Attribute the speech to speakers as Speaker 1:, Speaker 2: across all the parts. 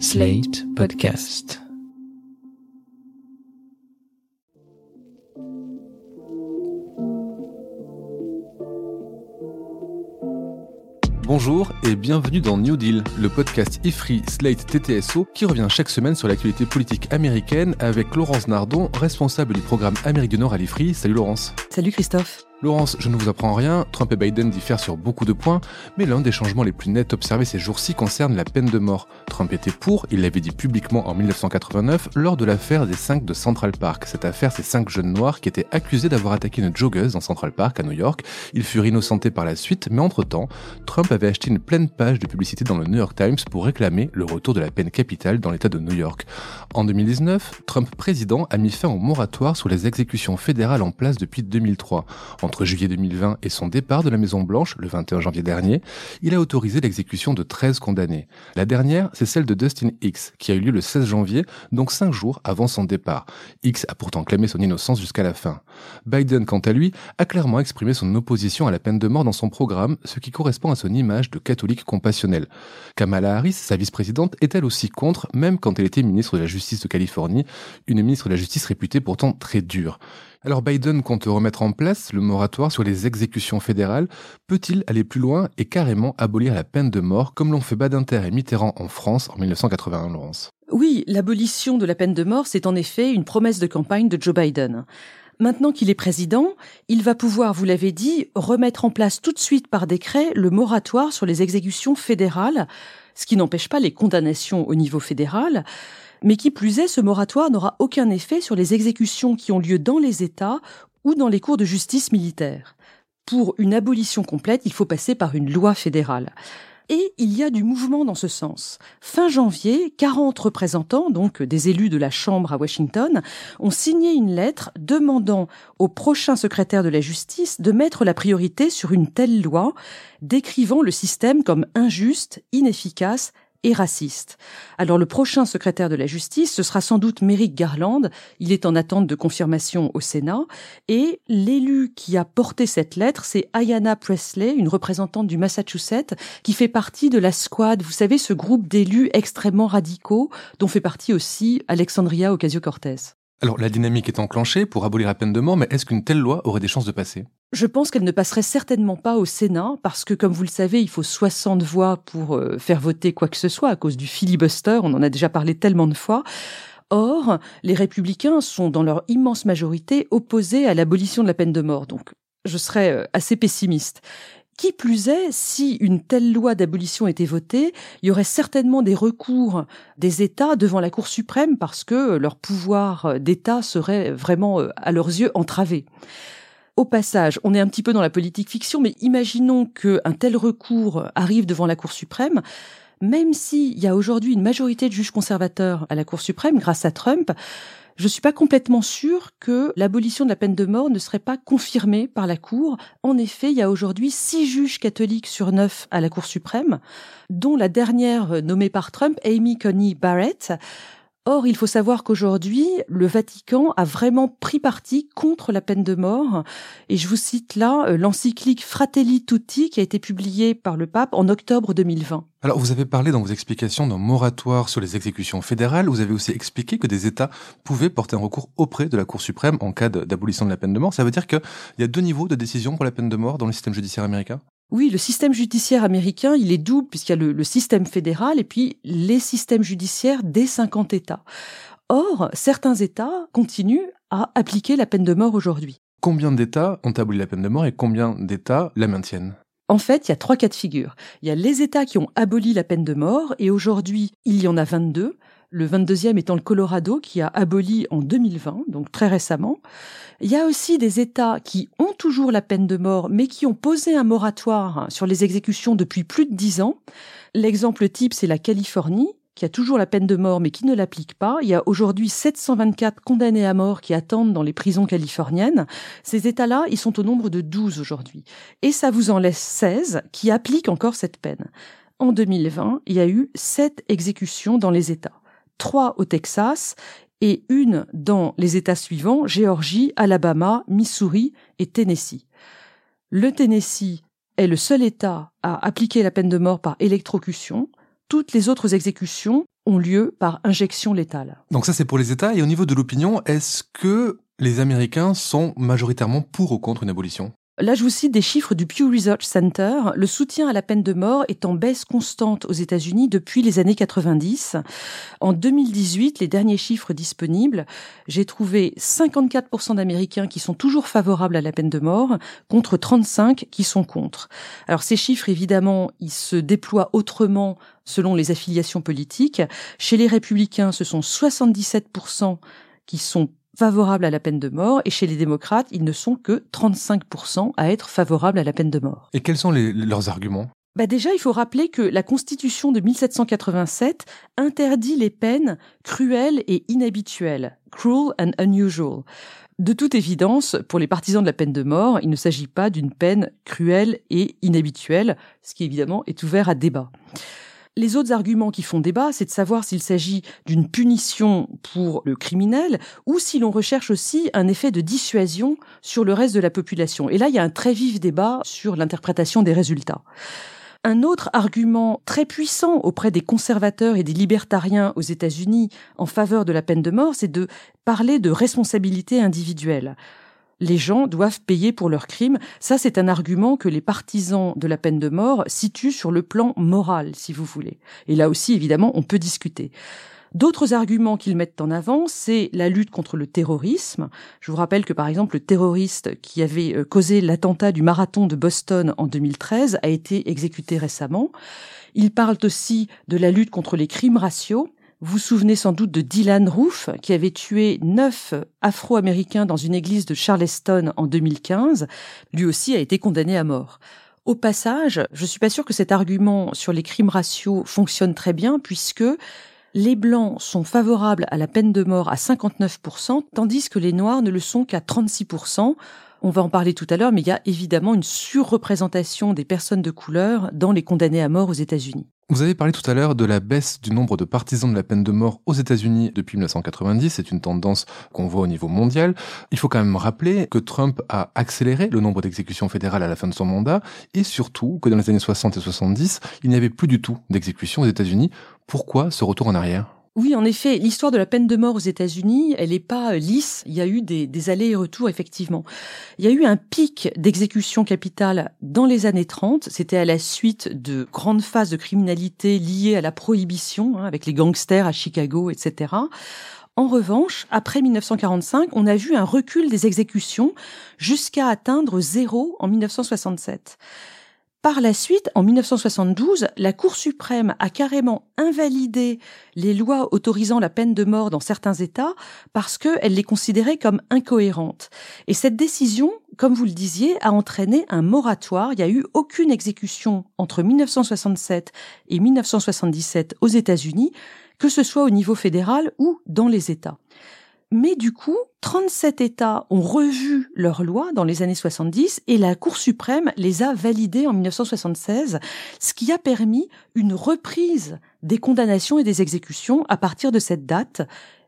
Speaker 1: Slate Podcast.
Speaker 2: Bonjour et bienvenue dans New Deal, le podcast IFRI Slate TTSO qui revient chaque semaine sur l'actualité politique américaine avec Laurence Nardon, responsable du programme Amérique du Nord à l'IFRI. Salut Laurence.
Speaker 3: Salut Christophe.
Speaker 2: Laurence, je ne vous apprends rien, Trump et Biden diffèrent sur beaucoup de points, mais l'un des changements les plus nets observés ces jours-ci concerne la peine de mort. Trump était pour, il l'avait dit publiquement en 1989 lors de l'affaire des cinq de Central Park. Cette affaire, c'est cinq jeunes noirs qui étaient accusés d'avoir attaqué une joggeuse dans Central Park à New York. Ils furent innocentés par la suite, mais entre-temps, Trump avait acheté une pleine page de publicité dans le New York Times pour réclamer le retour de la peine capitale dans l'État de New York. En 2019, Trump président a mis fin au moratoire sur les exécutions fédérales en place depuis 2003. Entre juillet 2020 et son départ de la Maison Blanche le 21 janvier dernier, il a autorisé l'exécution de 13 condamnés. La dernière, c'est celle de Dustin X, qui a eu lieu le 16 janvier, donc 5 jours avant son départ. X a pourtant clamé son innocence jusqu'à la fin. Biden, quant à lui, a clairement exprimé son opposition à la peine de mort dans son programme, ce qui correspond à son image de catholique compassionnel. Kamala Harris, sa vice-présidente, est elle aussi contre, même quand elle était ministre de la Justice de Californie, une ministre de la Justice réputée pourtant très dure? Alors Biden compte remettre en place le moratoire sur les exécutions fédérales. Peut-il aller plus loin et carrément abolir la peine de mort comme l'ont fait Badinter et Mitterrand en France en 1981, Laurence?
Speaker 3: Oui, l'abolition de la peine de mort, c'est en effet une promesse de campagne de Joe Biden. Maintenant qu'il est président, il va pouvoir, vous l'avez dit, remettre en place tout de suite par décret le moratoire sur les exécutions fédérales, ce qui n'empêche pas les condamnations au niveau fédéral. Mais qui plus est, ce moratoire n'aura aucun effet sur les exécutions qui ont lieu dans les États ou dans les cours de justice militaire. Pour une abolition complète, il faut passer par une loi fédérale. Et il y a du mouvement dans ce sens. Fin janvier, 40 représentants, donc des élus de la Chambre à Washington, ont signé une lettre demandant au prochain secrétaire de la justice de mettre la priorité sur une telle loi, décrivant le système comme injuste, inefficace et raciste. Alors le prochain secrétaire de la justice, ce sera sans doute Merrick Garland. Il est en attente de confirmation au Sénat. Et l'élu qui a porté cette lettre, c'est Ayanna Presley, une représentante du Massachusetts, qui fait partie de la Squad. Vous savez, ce groupe d'élus extrêmement radicaux, dont fait partie aussi Alexandria Ocasio-Cortez.
Speaker 2: Alors la dynamique est enclenchée pour abolir la peine de mort, mais est-ce qu'une telle loi aurait des chances de passer?
Speaker 3: Je pense qu'elle ne passerait certainement pas au Sénat parce que, comme vous le savez, il faut 60 voix pour euh, faire voter quoi que ce soit à cause du filibuster. On en a déjà parlé tellement de fois. Or, les républicains sont dans leur immense majorité opposés à l'abolition de la peine de mort. Donc, je serais euh, assez pessimiste. Qui plus est, si une telle loi d'abolition était votée, il y aurait certainement des recours des États devant la Cour suprême parce que leur pouvoir d'État serait vraiment, euh, à leurs yeux, entravé. Au passage, on est un petit peu dans la politique fiction, mais imaginons qu'un tel recours arrive devant la Cour suprême. Même s'il y a aujourd'hui une majorité de juges conservateurs à la Cour suprême grâce à Trump, je suis pas complètement sûre que l'abolition de la peine de mort ne serait pas confirmée par la Cour. En effet, il y a aujourd'hui six juges catholiques sur neuf à la Cour suprême, dont la dernière nommée par Trump, Amy Coney Barrett, Or, il faut savoir qu'aujourd'hui, le Vatican a vraiment pris parti contre la peine de mort. Et je vous cite là euh, l'encyclique Fratelli Tutti qui a été publiée par le pape en octobre 2020.
Speaker 2: Alors, vous avez parlé dans vos explications d'un moratoire sur les exécutions fédérales. Vous avez aussi expliqué que des États pouvaient porter un recours auprès de la Cour suprême en cas d'abolition de la peine de mort. Ça veut dire qu'il y a deux niveaux de décision pour la peine de mort dans le système judiciaire américain?
Speaker 3: Oui, le système judiciaire américain, il est double puisqu'il y a le, système fédéral et puis les systèmes judiciaires des 50 États. Or, certains États continuent à appliquer la peine de mort aujourd'hui.
Speaker 2: Combien d'États ont aboli la peine de mort et combien d'États la maintiennent?
Speaker 3: En fait, il y a trois cas de figure. Il y a les États qui ont aboli la peine de mort, et aujourd'hui, il y en a 22 le 22e étant le Colorado qui a aboli en 2020, donc très récemment. Il y a aussi des États qui ont toujours la peine de mort, mais qui ont posé un moratoire sur les exécutions depuis plus de dix ans. L'exemple type, c'est la Californie, qui a toujours la peine de mort, mais qui ne l'applique pas. Il y a aujourd'hui 724 condamnés à mort qui attendent dans les prisons californiennes. Ces États-là, ils sont au nombre de 12 aujourd'hui. Et ça vous en laisse 16 qui appliquent encore cette peine. En 2020, il y a eu 7 exécutions dans les États trois au Texas et une dans les États suivants, Géorgie, Alabama, Missouri et Tennessee. Le Tennessee est le seul État à appliquer la peine de mort par électrocution. Toutes les autres exécutions ont lieu par injection létale.
Speaker 2: Donc ça c'est pour les États. Et au niveau de l'opinion, est-ce que les Américains sont majoritairement pour ou contre une abolition?
Speaker 3: Là, je vous cite des chiffres du Pew Research Center. Le soutien à la peine de mort est en baisse constante aux États-Unis depuis les années 90. En 2018, les derniers chiffres disponibles, j'ai trouvé 54% d'Américains qui sont toujours favorables à la peine de mort contre 35 qui sont contre. Alors ces chiffres, évidemment, ils se déploient autrement selon les affiliations politiques. Chez les républicains, ce sont 77% qui sont favorables à la peine de mort et chez les démocrates, ils ne sont que 35% à être favorables à la peine de mort.
Speaker 2: Et quels sont leurs arguments?
Speaker 3: Bah déjà, il faut rappeler que la Constitution de 1787 interdit les peines cruelles et inhabituelles, cruel and unusual. De toute évidence, pour les partisans de la peine de mort, il ne s'agit pas d'une peine cruelle et inhabituelle, ce qui évidemment est ouvert à débat. Les autres arguments qui font débat, c'est de savoir s'il s'agit d'une punition pour le criminel ou si l'on recherche aussi un effet de dissuasion sur le reste de la population. Et là, il y a un très vif débat sur l'interprétation des résultats. Un autre argument très puissant auprès des conservateurs et des libertariens aux États-Unis en faveur de la peine de mort, c'est de parler de responsabilité individuelle les gens doivent payer pour leurs crimes. Ça, c'est un argument que les partisans de la peine de mort situent sur le plan moral, si vous voulez. Et là aussi, évidemment, on peut discuter. D'autres arguments qu'ils mettent en avant, c'est la lutte contre le terrorisme. Je vous rappelle que par exemple le terroriste qui avait euh, causé l'attentat du marathon de Boston en 2013 a été exécuté récemment. Ils parlent aussi de la lutte contre les crimes raciaux. Vous souvenez sans doute de Dylan Roof, qui avait tué neuf Afro-Américains dans une église de Charleston en 2015. Lui aussi a été condamné à mort. Au passage, je suis pas sûre que cet argument sur les crimes raciaux fonctionne très bien, puisque les Blancs sont favorables à la peine de mort à 59%, tandis que les Noirs ne le sont qu'à 36%. On va en parler tout à l'heure, mais il y a évidemment une surreprésentation des personnes de couleur dans les condamnés à mort aux États-Unis.
Speaker 2: Vous avez parlé tout à l'heure de la baisse du nombre de partisans de la peine de mort aux États-Unis depuis 1990. C'est une tendance qu'on voit au niveau mondial. Il faut quand même rappeler que Trump a accéléré le nombre d'exécutions fédérales à la fin de son mandat et surtout que dans les années 60 et 70, il n'y avait plus du tout d'exécutions aux États-Unis. Pourquoi ce retour en arrière?
Speaker 3: Oui, en effet, l'histoire de la peine de mort aux États-Unis, elle n'est pas euh, lisse. Il y a eu des, allers et retours, effectivement. Il y a eu un pic d'exécution capitale dans les années 30. C'était à la suite de grandes phases de criminalité liées à la prohibition, hein, avec les gangsters à Chicago, etc. En revanche, après 1945, on a vu un recul des exécutions jusqu'à atteindre zéro en 1967. Par la suite, en 1972, la Cour suprême a carrément invalidé les lois autorisant la peine de mort dans certains États parce qu'elle les considérait comme incohérentes. Et cette décision, comme vous le disiez, a entraîné un moratoire. Il n'y a eu aucune exécution entre 1967 et 1977 aux États-Unis, que ce soit au niveau fédéral ou dans les États. Mais du coup, 37 États ont revu leurs lois dans les années 70 et la Cour suprême les a validées en 1976, ce qui a permis une reprise des condamnations et des exécutions à partir de cette date,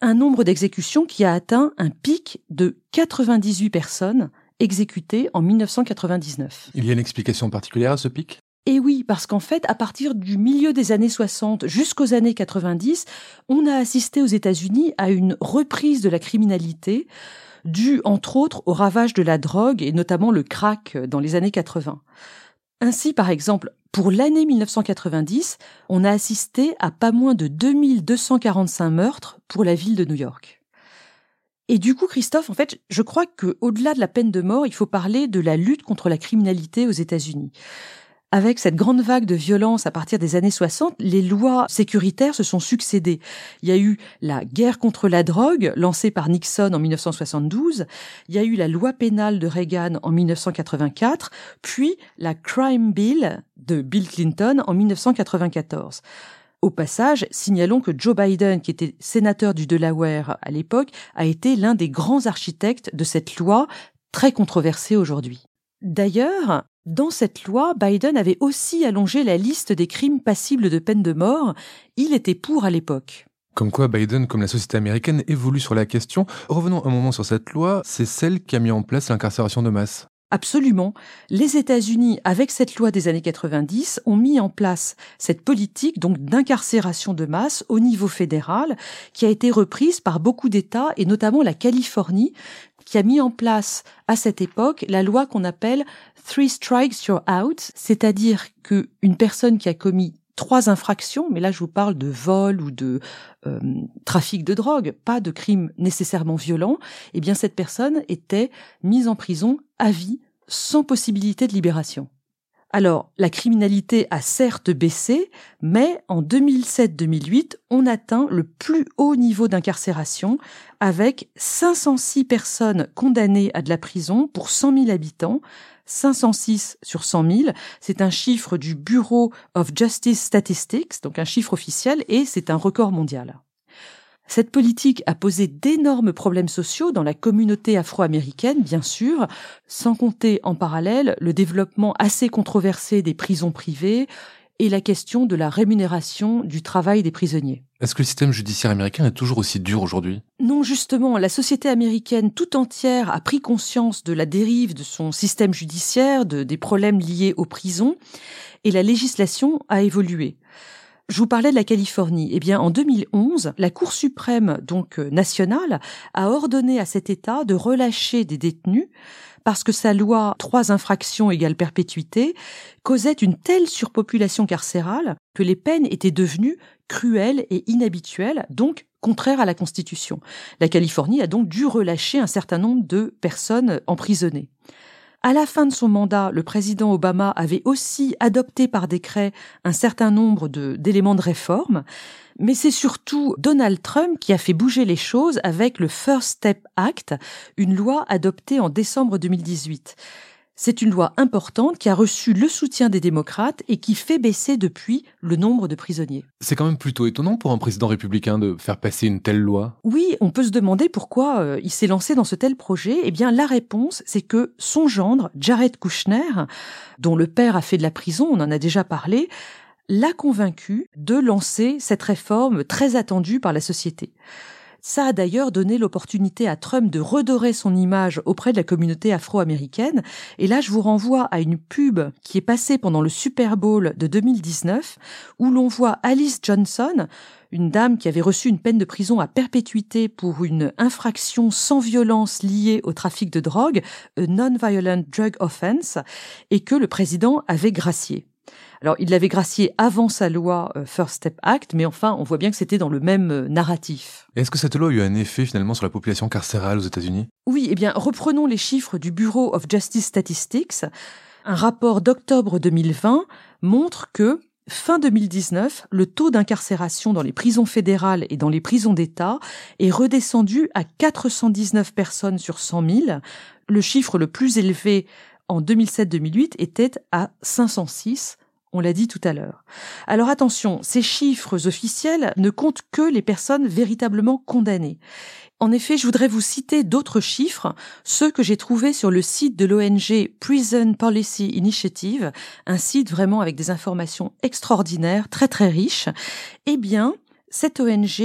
Speaker 3: un nombre d'exécutions qui a atteint un pic de 98 personnes exécutées en 1999.
Speaker 2: Il y a une explication particulière à ce pic?
Speaker 3: Et oui, parce qu'en fait, à partir du milieu des années 60 jusqu'aux années 90, on a assisté aux États-Unis à une reprise de la criminalité due entre autres au ravage de la drogue et notamment le crack dans les années 80. Ainsi, par exemple, pour l'année 1990, on a assisté à pas moins de 2245 meurtres pour la ville de New York. Et du coup, Christophe, en fait, je crois qu'au-delà de la peine de mort, il faut parler de la lutte contre la criminalité aux États-Unis. Avec cette grande vague de violence à partir des années 60, les lois sécuritaires se sont succédées. Il y a eu la guerre contre la drogue lancée par Nixon en 1972, il y a eu la loi pénale de Reagan en 1984, puis la Crime Bill de Bill Clinton en 1994. Au passage, signalons que Joe Biden, qui était sénateur du Delaware à l'époque, a été l'un des grands architectes de cette loi très controversée aujourd'hui. D'ailleurs, dans cette loi, Biden avait aussi allongé la liste des crimes passibles de peine de mort. Il était pour à l'époque.
Speaker 2: Comme quoi Biden, comme la société américaine, évolue sur la question. Revenons un moment sur cette loi. C'est celle qui a mis en place l'incarcération de masse.
Speaker 3: Absolument. Les États-Unis, avec cette loi des années 90, ont mis en place cette politique donc d'incarcération de masse au niveau fédéral, qui a été reprise par beaucoup d'États et notamment la Californie, qui a mis en place à cette époque la loi qu'on appelle Three Strikes You're Out, c'est-à-dire qu'une personne qui a commis trois infractions, mais là je vous parle de vol ou de euh, trafic de drogue, pas de crime nécessairement violent, eh bien cette personne était mise en prison à vie sans possibilité de libération. Alors, la criminalité a certes baissé, mais en 2007-2008, on atteint le plus haut niveau d'incarcération avec 506 personnes condamnées à de la prison pour 100 000 habitants, 506 sur 100 000. C'est un chiffre du Bureau of Justice Statistics, donc un chiffre officiel, et c'est un record mondial. Cette politique a posé d'énormes problèmes sociaux dans la communauté afro-américaine, bien sûr, sans compter en parallèle le développement assez controversé des prisons privées et la question de la rémunération du travail des prisonniers.
Speaker 2: Est-ce que le système judiciaire américain est toujours aussi dur aujourd'hui?
Speaker 3: Non, justement, la société américaine tout entière a pris conscience de la dérive de son système judiciaire, de, des problèmes liés aux prisons, et la législation a évolué. Je vous parlais de la Californie. Eh bien, en 2011, la Cour suprême, donc euh, nationale, a ordonné à cet État de relâcher des détenus parce que sa loi trois infractions égale perpétuité causait une telle surpopulation carcérale que les peines étaient devenues cruelles et inhabituelles, donc contraires à la Constitution. La Californie a donc dû relâcher un certain nombre de personnes emprisonnées. À la fin de son mandat, le président Obama avait aussi adopté par décret un certain nombre d'éléments de, réforme, mais c'est surtout Donald Trump qui a fait bouger les choses avec le First Step Act, une loi adoptée en décembre 2018. C'est une loi importante qui a reçu le soutien des démocrates et qui fait baisser depuis le nombre de prisonniers.
Speaker 2: C'est quand même plutôt étonnant pour un président républicain de faire passer une telle loi.
Speaker 3: Oui, on peut se demander pourquoi euh, il s'est lancé dans ce tel projet. Eh bien, la réponse, c'est que son gendre, Jared Kushner, dont le père a fait de la prison, on en a déjà parlé, l'a convaincu de lancer cette réforme très attendue par la société. Ça a d'ailleurs donné l'opportunité à Trump de redorer son image auprès de la communauté afro-américaine. Et là, je vous renvoie à une pub qui est passée pendant le Super Bowl de 2019, où l'on voit Alice Johnson, une dame qui avait reçu une peine de prison à perpétuité pour une infraction sans violence liée au trafic de drogue, a non-violent drug offense, et que le président avait gracié. Alors, il l'avait gracié avant sa loi euh, First Step Act, mais enfin, on voit bien que c'était dans le même euh, narratif.
Speaker 2: Est-ce que cette loi a eu un effet finalement sur la population carcérale aux États-Unis?
Speaker 3: Oui, eh bien, reprenons les chiffres du Bureau of Justice Statistics. Un rapport d'octobre 2020 montre que Fin 2019, le taux d'incarcération dans les prisons fédérales et dans les prisons d'État est redescendu à 419 personnes sur 100 000. Le chiffre le plus élevé en 2007-2008 était à 506 on l'a dit tout à l'heure. Alors attention, ces chiffres officiels ne comptent que les personnes véritablement condamnées. En effet, je voudrais vous citer d'autres chiffres, ceux que j'ai trouvés sur le site de l'ONG Prison Policy Initiative, un site vraiment avec des informations extraordinaires, très très riches. Eh bien, cette ONG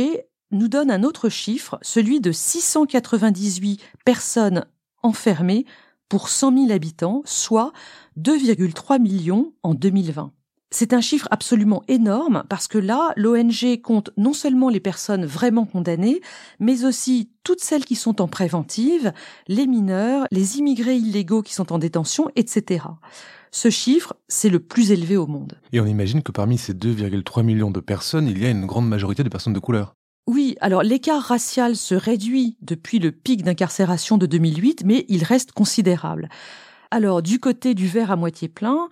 Speaker 3: nous donne un autre chiffre, celui de 698 personnes enfermées pour 100 000 habitants, soit 2,3 millions en 2020. C'est un chiffre absolument énorme parce que là, l'ONG compte non seulement les personnes vraiment condamnées, mais aussi toutes celles qui sont en préventive, les mineurs, les immigrés illégaux qui sont en détention, etc. Ce chiffre, c'est le plus élevé au monde.
Speaker 2: Et on imagine que parmi ces 2,3 millions de personnes, il y a une grande majorité de personnes de couleur.
Speaker 3: Oui, alors l'écart racial se réduit depuis le pic d'incarcération de 2008, mais il reste considérable. Alors, du côté du verre à moitié plein,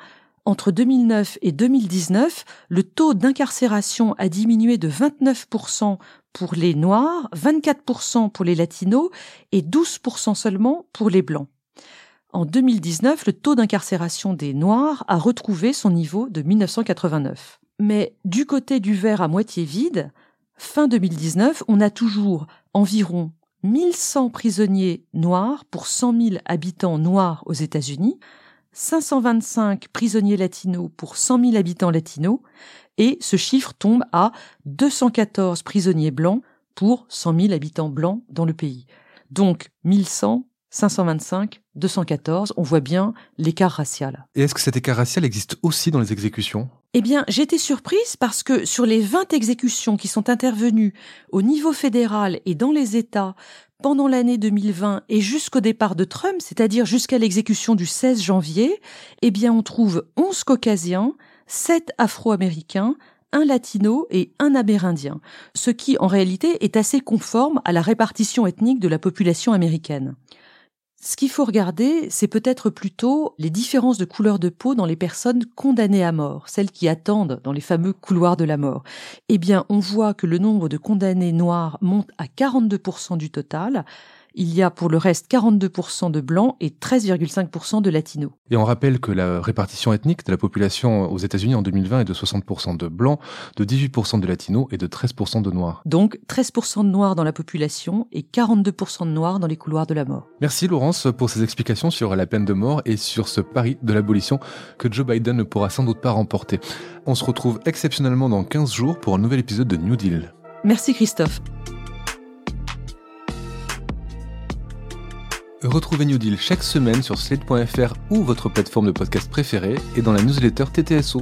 Speaker 3: entre 2009 et 2019, le taux d'incarcération a diminué de 29% pour les Noirs, 24% pour les Latinos et 12% seulement pour les Blancs. En 2019, le taux d'incarcération des Noirs a retrouvé son niveau de 1989. Mais du côté du verre à moitié vide, fin 2019, on a toujours environ 1100 prisonniers noirs pour 100 000 habitants noirs aux États-Unis, 525 prisonniers latinos pour 100 000 habitants latinos, et ce chiffre tombe à 214 prisonniers blancs pour 100 000 habitants blancs dans le pays. Donc 1100, 525, 214, on voit bien l'écart racial.
Speaker 2: Et est-ce que cet écart racial existe aussi dans les exécutions?
Speaker 3: Eh bien, j'ai été surprise parce que sur les 20 exécutions qui sont intervenues au niveau fédéral et dans les États pendant l'année 2020 et jusqu'au départ de Trump, c'est-à-dire jusqu'à l'exécution du 16 janvier, eh bien, on trouve 11 caucasiens, 7 afro-américains, un latino et un amérindien, ce qui en réalité est assez conforme à la répartition ethnique de la population américaine. Ce qu'il faut regarder, c'est peut-être plutôt les différences de couleur de peau dans les personnes condamnées à mort, celles qui attendent dans les fameux couloirs de la mort. Eh bien, on voit que le nombre de condamnés noirs monte à 42% du total, il y a pour le reste 42% de blancs et 13,5% de latinos.
Speaker 2: Et on rappelle que la répartition ethnique de la population aux États-Unis en 2020 est de 60% de blancs, de 18% de latinos et de 13% de noirs.
Speaker 3: Donc 13% de noirs dans la population et 42% de noirs dans les couloirs de la mort.
Speaker 2: Merci Laurence pour ces explications sur la peine de mort et sur ce pari de l'abolition que Joe Biden ne pourra sans doute pas remporter. On se retrouve exceptionnellement dans 15 jours pour un nouvel épisode de New Deal.
Speaker 3: Merci Christophe.
Speaker 2: Retrouvez New Deal chaque semaine sur slate.fr ou votre plateforme de podcast préférée et dans la newsletter TTSO.